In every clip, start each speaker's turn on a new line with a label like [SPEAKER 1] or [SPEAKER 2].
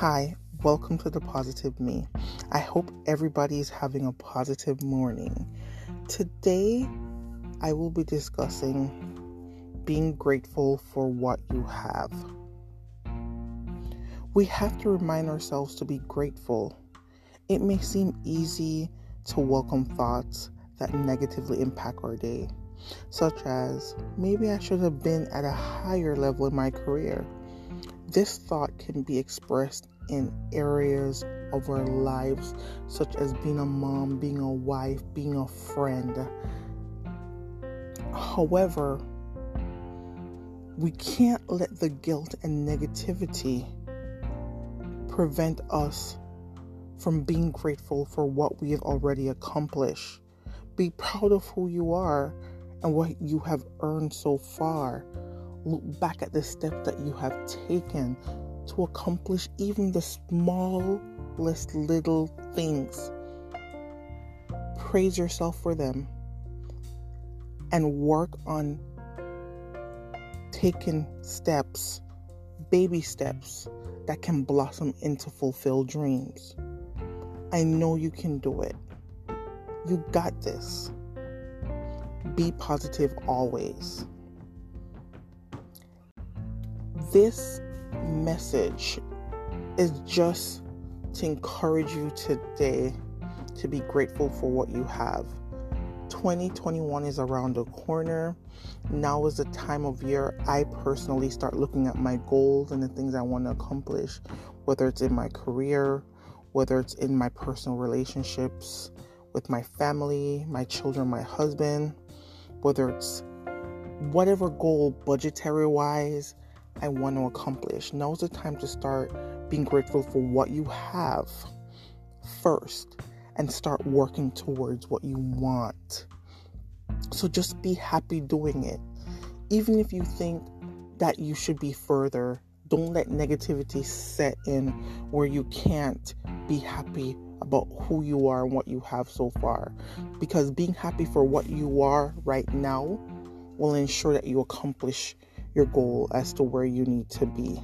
[SPEAKER 1] Hi, welcome to the Positive Me. I hope everybody is having a positive morning. Today, I will be discussing being grateful for what you have. We have to remind ourselves to be grateful. It may seem easy to welcome thoughts that negatively impact our day, such as maybe I should have been at a higher level in my career. This thought can be expressed in areas of our lives, such as being a mom, being a wife, being a friend. However, we can't let the guilt and negativity prevent us from being grateful for what we have already accomplished. Be proud of who you are and what you have earned so far. Look back at the steps that you have taken to accomplish even the smallest little things. Praise yourself for them and work on taking steps, baby steps, that can blossom into fulfilled dreams. I know you can do it. You got this. Be positive always. This message is just to encourage you today to be grateful for what you have. 2021 is around the corner. Now is the time of year I personally start looking at my goals and the things I want to accomplish, whether it's in my career, whether it's in my personal relationships with my family, my children, my husband, whether it's whatever goal budgetary wise I want to accomplish. Now's the time to start being grateful for what you have first and start working towards what you want. So just be happy doing it. Even if you think that you should be further, don't let negativity set in where you can't be happy about who you are and what you have so far. Because being happy for what you are right now will ensure that you accomplish your goal as to where you need to be.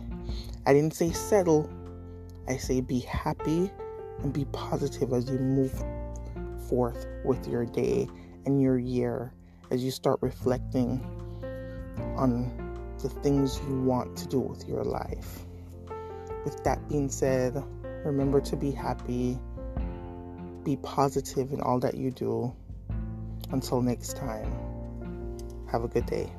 [SPEAKER 1] I didn't say settle, I say be happy and be positive as you move forth with your day and your year as you start reflecting on the things you want to do with your life. With that being said, remember to be happy, be positive in all that you do. Until next time, have a good day.